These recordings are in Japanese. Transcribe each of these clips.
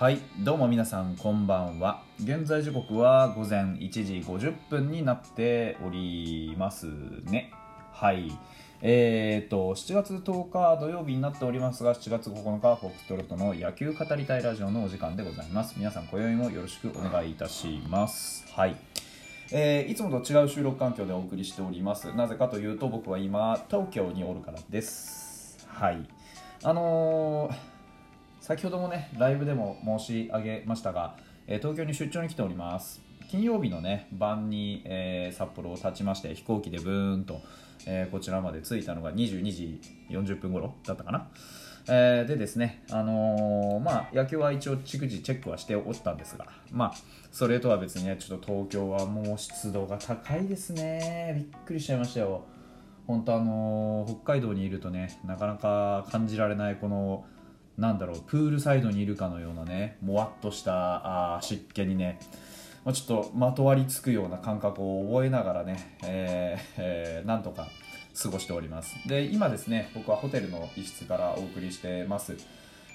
はいどうも皆さんこんばんは。現在時刻は午前1時50分になっておりますね。はい。えーと7月10日土曜日になっておりますが7月9日フォックストロットの野球語りたいラジオのお時間でございます。皆さん今宵もよろしくお願いいたします。はい。えーいつもと違う収録環境でお送りしております。なぜかというと僕は今東京におるからです。はい。あのー先ほどもねライブでも申し上げましたが、え東京に出張に来ております。金曜日のね晩に、えー札幌を立ちまして飛行機でブーンと、えーこちらまで着いたのが22時40分頃だったかな、えーでですね、あのまあ、野球は一応逐次チェックはしておったんですが、まあ、それとは別にねちょっと東京はもう湿度が高いですね。びっくりしちゃいましたよ。本当あの北海道にいるとねなかなか感じられないこのなんだろうプールサイドにいるかのようなねもわっとしたあ湿気にね、まあ、ちょっとまとわりつくような感覚を覚えながらね、えーえーなんとか過ごしております。で今ですね僕はホテルの一室からお送りしてます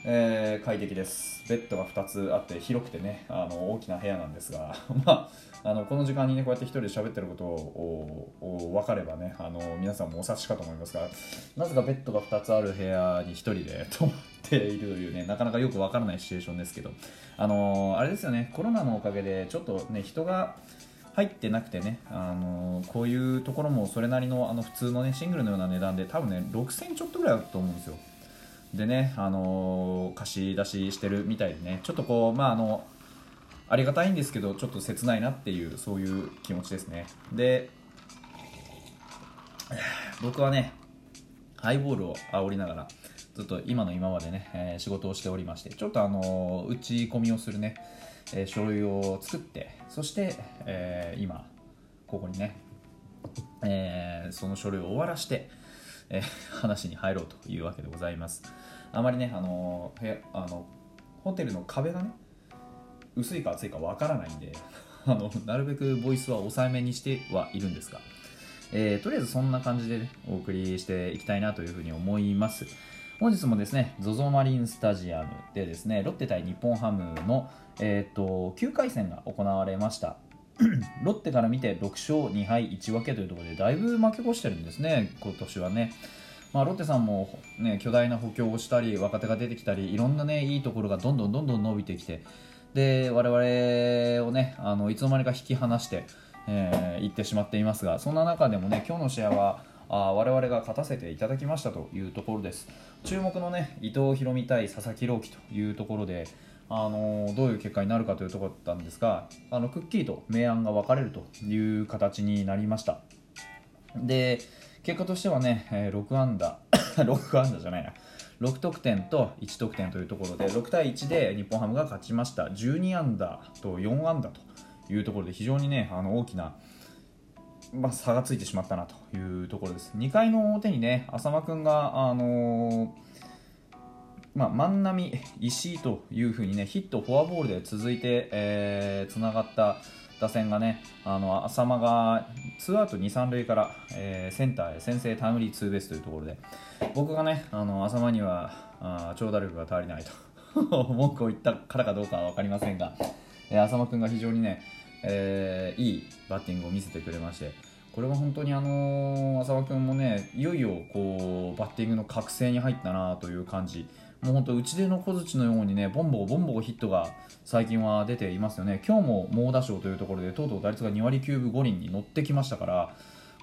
えー快適です。ベッドが2つあって広くてねあの大きな部屋なんですが、まあ、あのこの時間にねこうやって一人で喋ってることを分かればねあの皆さんもお察しかと思いますがなぜかベッドが2つある部屋に1人で泊まっているというねなかなかよく分からないシチュエーションですけど。あのあれですよねコロナのおかげでちょっとね人が入ってなくてね、あのこういうところもそれなりのあの普通のねシングルのような値段で多分ね6000ちょっとぐらいだと思うんですよ。でね、あの貸し出ししてるみたいでねちょっとこうまああのありがたいんですけどちょっと切ないなっていうそういう気持ちですね。で僕はねハイボールを煽りながらずっと今の今までね、えー仕事をしておりましてちょっとあの打ち込みをするね、えー書類を作ってそして、えー今ここにね、えその書類を終わらして、え話に入ろうというわけでございます。あまりねあの部屋あのホテルの壁がね薄いか厚いかわからないんで あのなるべくボイスは抑えめにしてはいるんですが、えーとりあえずそんな感じで、ね、お送りしていきたいなというふうに思います。本日もですね ZOZO マリンスタジアムでですねロッテ対日本ハムの、えー、と9回戦が行われました。ロッテから見て6勝2敗1分けというところでだいぶ負け越してるんですね今年はね。まあ、ロッテさんも、ね、巨大な補強をしたり若手が出てきたりいろんな、ね、いいところがどんどんどんどん伸びてきてで我々を、ね、あのいつの間にか引き離してい、えー、ってしまっていますがそんな中でも、ね、今日の試合はあ我々が勝たせていただきましたというところです。注目の、ね、伊藤大海対佐々木朗希というところで、あのどういう結果になるかというところだったんですがあのくっきりと明暗が分かれるという形になりました。で結果としてはね、え6安打 6安打じゃないな。6得点と1得点というところで6対1で日本ハムが勝ちました。12安打と4安打というところで非常にねあの大きな、まあ、差がついてしまったなというところです。2回の表にね浅間君が、あのーまあ、万波、石井というふうにねヒット、フォアボールで続いて、えー、つながった打線がねあの浅間がツーアウト2、3塁から、えーセンターへ先制タイムリーツーベースというところで僕がねあの浅間にはあ長打力が足りないと文句を言ったからかどうかは分かりませんが、えー浅間君が非常にね、えーいいバッティングを見せてくれましてこれは本当にあのー浅く君もねいよいよこうバッティングの覚醒に入ったなという感じ。もう本当打ち出の小槌のようにねボンボコボンボコヒットが最近は出ていますよね。今日も猛打賞というところでとうとう打率が2割9分5厘に乗ってきましたから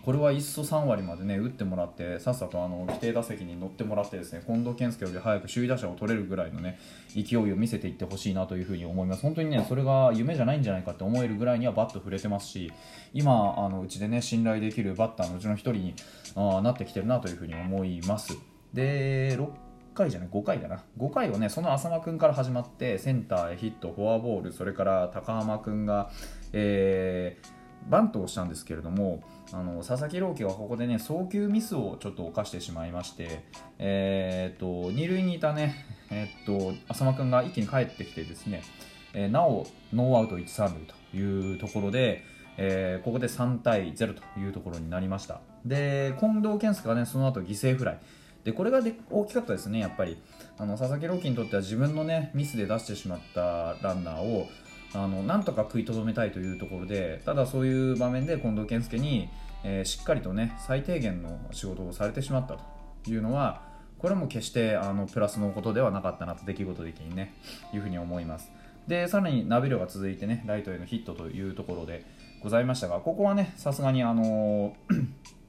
これは1走3割までね打ってもらってさっさとあの規定打席に乗ってもらってですね近藤健介より早く首位打者を取れるぐらいのね勢いを見せていってほしいなというふうに思います。本当にねそれが夢じゃないんじゃないかって思えるぐらいにはバット触れてますし今あのうちでね信頼できるバッターのうちの1人にあなってきてるなというふうに思います。で6回じゃない？5回だな。5回をねその浅間君から始まってセンターへヒットフォアボールそれから高浜君が、えーバントをしたんですけれどもあの佐々木朗希がここでね送球ミスをちょっと犯してしまいまして、えー、と二塁にいたね、えー、と浅間君が一気に帰ってきてですね、えーなおノーアウト1、3塁というところで、えーここで3対0というところになりました。で近藤健介がねその後犠牲フライ。でこれがで大きかったですね、やっぱり。あの佐々木朗希にとっては自分の、ね、ミスで出してしまったランナーをあのなんとか食いとどめたいというところでただそういう場面で近藤健介に、えー、しっかりと、ね、最低限の仕事をされてしまったというのはこれも決してあのプラスのことではなかったなと出来事的にねいうふうに思います。でさらにナビルが続いてねライトへのヒットというところでございましたがここはねさすがにあのー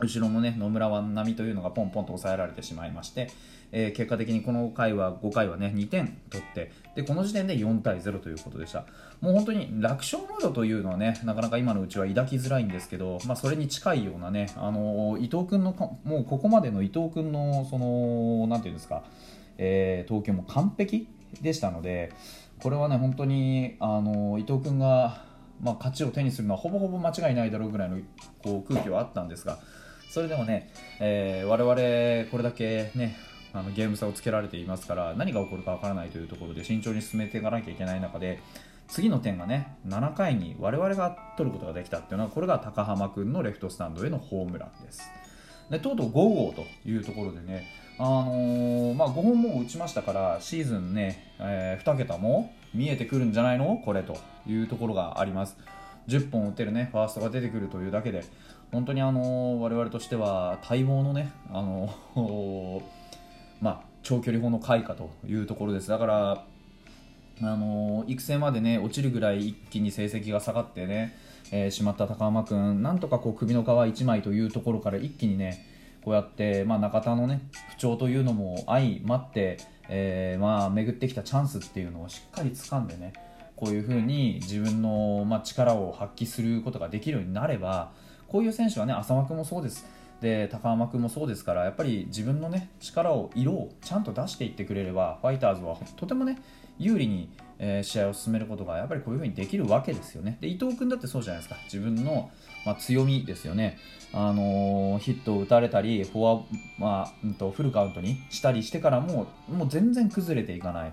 後ろもね野村は波というのがポンポンと抑えられてしまいまして、えー、結果的にこの回は5回はね2点取ってでこの時点で4対0ということでした。もう本当に楽勝ムードというのはねなかなか今のうちは抱きづらいんですけど、まあ、それに近いようなね、あのー、伊藤君のもうここまでの伊藤君のそのなんていうんですか、えー、投球も完璧でしたのでこれはね本当に、あの、伊藤君がまあ、勝ちを手にするのはほぼほぼ間違いないだろうぐらいのこう空気はあったんですがそれでもね、えー、我々これだけねあのゲーム差をつけられていますから何が起こるかわからないというところで慎重に進めていかなきゃいけない中で次の点がね7回に我々が取ることができたっていうのはこれが高浜君のレフトスタンドへのホームランです。でとうとう5号というところでね、あのー、まあ、5本も打ちましたからシーズンね、えー、2桁も見えてくるんじゃないの？これというところがあります。10本打てるねファーストが出てくるというだけで。本当にあの我々としては待望のねあの まあ、長距離砲の開花というところです。だからあの育成までね落ちるぐらい一気に成績が下がってね、えー、しまった高浜君なんとかこう首の皮1枚というところから一気にねこうやって、まあ、中田のね不調というのも相まって、えー、まあ巡ってきたチャンスっていうのをしっかり掴んでねこういうふうに自分の、まあ、力を発揮することができるようになればこういう選手はね浅間君もそうです。で高浜君もそうですからやっぱり自分のね力を色をちゃんと出していってくれればファイターズはとてもね有利に、えー、試合を進めることがやっぱりこういうふうにできるわけですよね。で伊藤君だってそうじゃないですか。自分の、まあ、強みですよね。あのー、ヒットを打たれたりフォア、まあうんと、フルカウントにしたりしてからももう全然崩れていかない。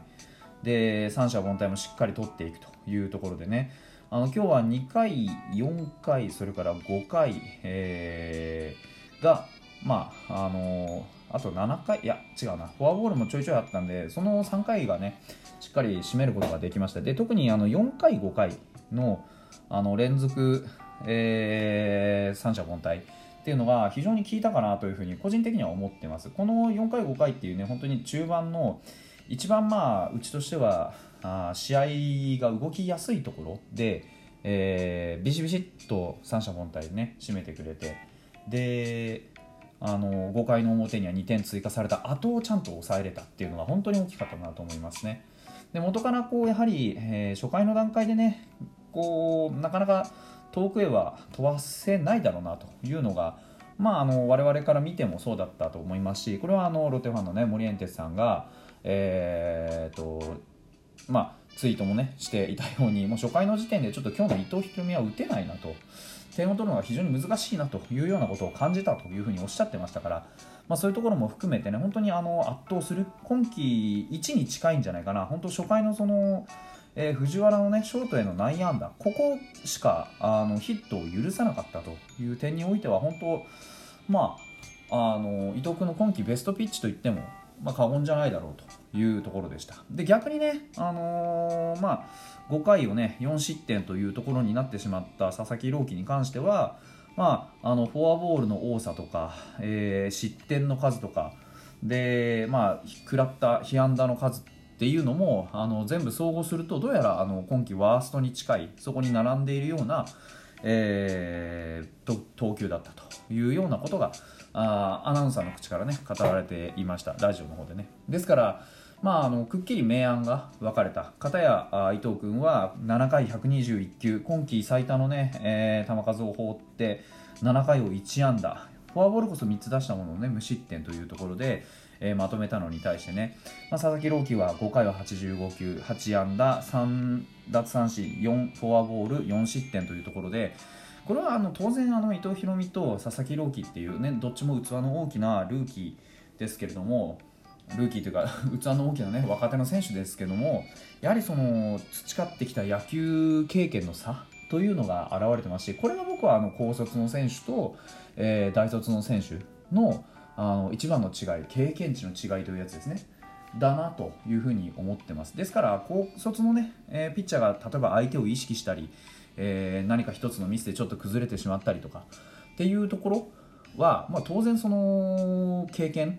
で三者凡退もしっかり取っていくというところでね。あの今日は2回、4回、それから5回、えー、が、まああのー、あと7回、いや、違うな、フォアボールもちょいちょいあったんで、その3回がね、しっかり締めることができました。で特にあの4回、5回のあの連続、えー、三者凡退っていうのが非常に効いたかなというふうに個人的には思ってます。この4回、5回っていうね、本当に中盤の一番まあうちとしてはあ試合が動きやすいところで、えー、ビシビシッと三者凡退でね締めてくれてであの5回の表には2点追加された後をちゃんと抑えれたっていうのが本当に大きかったなと思いますね。で元からこうやはり、えー、初回の段階でねこうなかなか遠くへは飛ばせないだろうなというのが、まあ、あの我々から見てもそうだったと思いますしこれはあのロッテファンの、ね、森エンテスさんが、えーとまあ、ツイートもねしていたようにもう初回の時点でちょっと今日の伊藤大海は打てないなと点を取るのが非常に難しいなというようなことを感じたというふうにおっしゃってましたから、まあ、そういうところも含めてね本当にあの圧倒する今季1に近いんじゃないかな本当初回のその、えー、藤原のねショートへの内野安打ここしかあのヒットを許さなかったという点においては本当まああの伊藤君の今季ベストピッチといってもまあ、過言じゃないだろうというところでした。で逆にね、あのー、まあ、5回をね4失点というところになってしまった佐々木朗希に関しては、まあ、あのフォアボールの多さとか、えー、失点の数とかで、まあ、食らった被安打の数っていうのもあの全部総合するとどうやらあの今季ワーストに近いそこに並んでいるような、えー、投球だったというようなことがあアナウンサーの口からね語られていました。ラジオの方でね。ですからまあ、あのくっきり明暗が分かれた片や伊藤君は7回121球今季最多の、ねえー、球数を放って7回を1安打フォアボールこそ3つ出したものを、ね、無失点というところで、えー、まとめたのに対してね、まあ、佐々木朗希は5回は85球8安打3奪三振4フォアボール4失点というところで、これはあの当然あの伊藤大海と佐々木朗希っていうねどっちも器の大きなルーキーですけれどもルーキーというか 器の大きなね若手の選手ですけどもやはりその培ってきた野球経験の差というのが現れてますしこれが僕はあの高卒の選手と、えー、大卒の選手のあの一番の違い経験値の違いというやつですね。だなというふうに思ってます。ですから高卒のね、えー、ピッチャーが例えば相手を意識したり、えー、何か一つのミスでちょっと崩れてしまったりとかっていうところは、まあ、当然その経験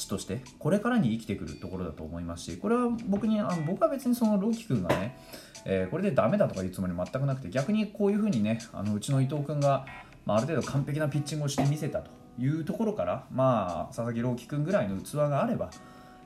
値としてこれからに生きてくるところだと思いますしこれは僕にあの僕は別にその朗希君がね、えー、これでダメだとかいうつもり全くなくて逆にこういうふうにねあのうちの伊藤君が、まあ、ある程度完璧なピッチングをしてみせたというところからまあ佐々木朗希君ぐらいの器があれば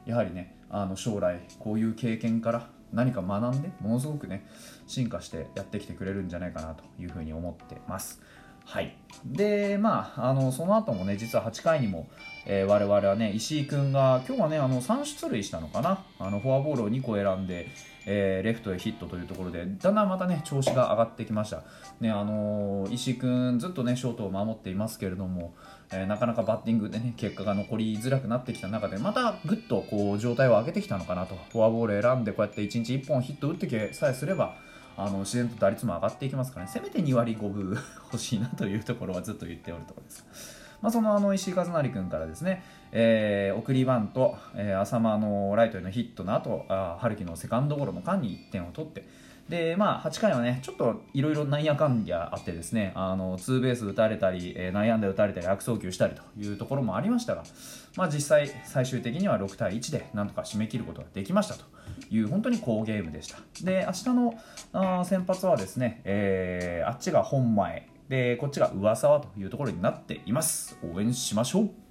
やはりねあの将来こういう経験から何か学んでものすごくね進化してやってきてくれるんじゃないかなというふうに思ってます。はい、でまああのその後もね実は8回にも、えー、我々はね石井君が今日はねあの3出塁したのかな。あのフォアボールを2個選んで、えー、レフトへヒットというところでだんだんまたね調子が上がってきました、ねあのー、石井君ずっとねショートを守っていますけれどもえー、なかなかバッティングでね結果が残りづらくなってきた中でまたぐっとこう状態を上げてきたのかなと。フォアボール選んでこうやって1日1本ヒット打ってきさえすればあの自然と打率も上がっていきますからねせめて2割5分 欲しいなというところはずっと言っておるところです。まあ、そのあの石井和成君からですね、えー、送りバント、えー、浅間のライトへのヒットの後あ春樹のセカンドゴロの間に1点を取ってでまあ、8回はねちょっといろいろなんやかんやあってですねあのツーベース打たれたり、えー、内野安打打たれたり悪送球したりというところもありましたが、まあ、実際最終的には6対1でなんとか締め切ることができましたという本当に好ゲームでした。で明日のあ先発はですね、えー、あっちが本前でこっちが上沢というところになっています。応援しましょう。